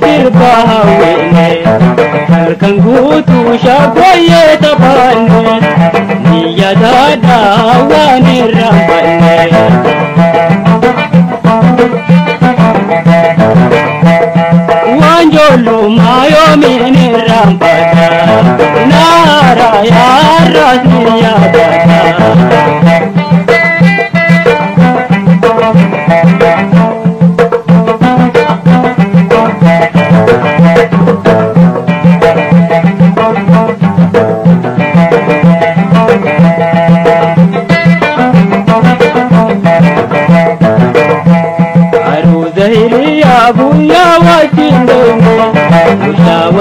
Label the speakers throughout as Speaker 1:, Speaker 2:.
Speaker 1: sirbaa hawwine Halkan guutuu shaggooyyee taphanne Biyya daadhaa waan irraan banne Waan joollummaa yoomiin irraan bata Naara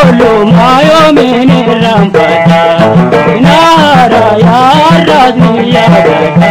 Speaker 1: ሁሉም አዮሜን ራምባታ ናራ ያራዝሙ ያበታ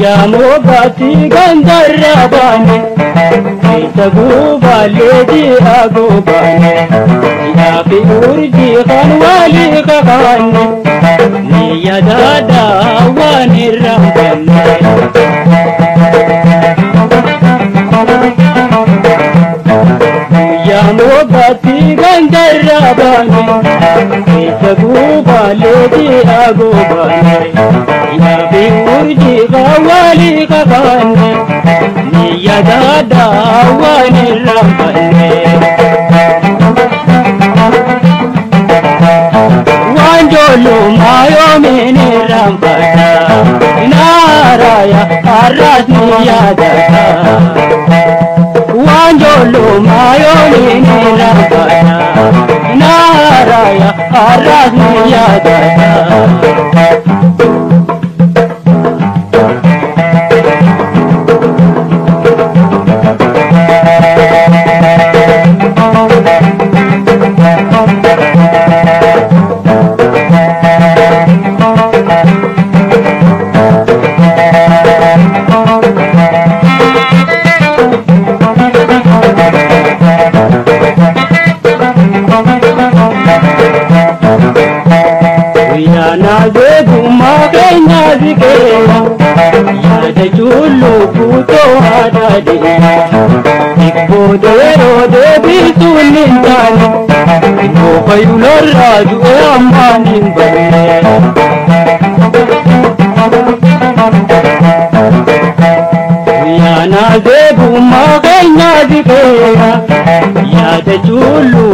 Speaker 1: यमोगाची गंधर्या बाने सगुबाले जिया गोबाने या बिगुर जिहान वाली गगाने निया दादा वाने रहाने यमोगाची गंधर्या बाने सगुबाले या बिगुर जिहान urji kawali kakane Niya dada wani rambane Wanjolu mayo mini rambata Naraya arras niya dada Wanjolu mayo mini rambata Naraya arras niya dada ನಾವೇ ಗುಮ್ಮಗೆ ನಾವಿಗೆ ಇಲ್ಲದ ಚೂಲು ಕೂತೋ ಹಾಡಾಡಿ ಸಿಕ್ಕೋದೇ ರೋದೇ ಬೀಸು ನಿಂತಾನೆ ಇನ್ನೋ ಬಯುಲರಾಜು ಅಮ್ಮ ನಿಂಬನೆ ಯಾನಾದೇ ಗುಮ್ಮಗೆ ನಾವಿಗೆ ಯಾದ ಚೂಲು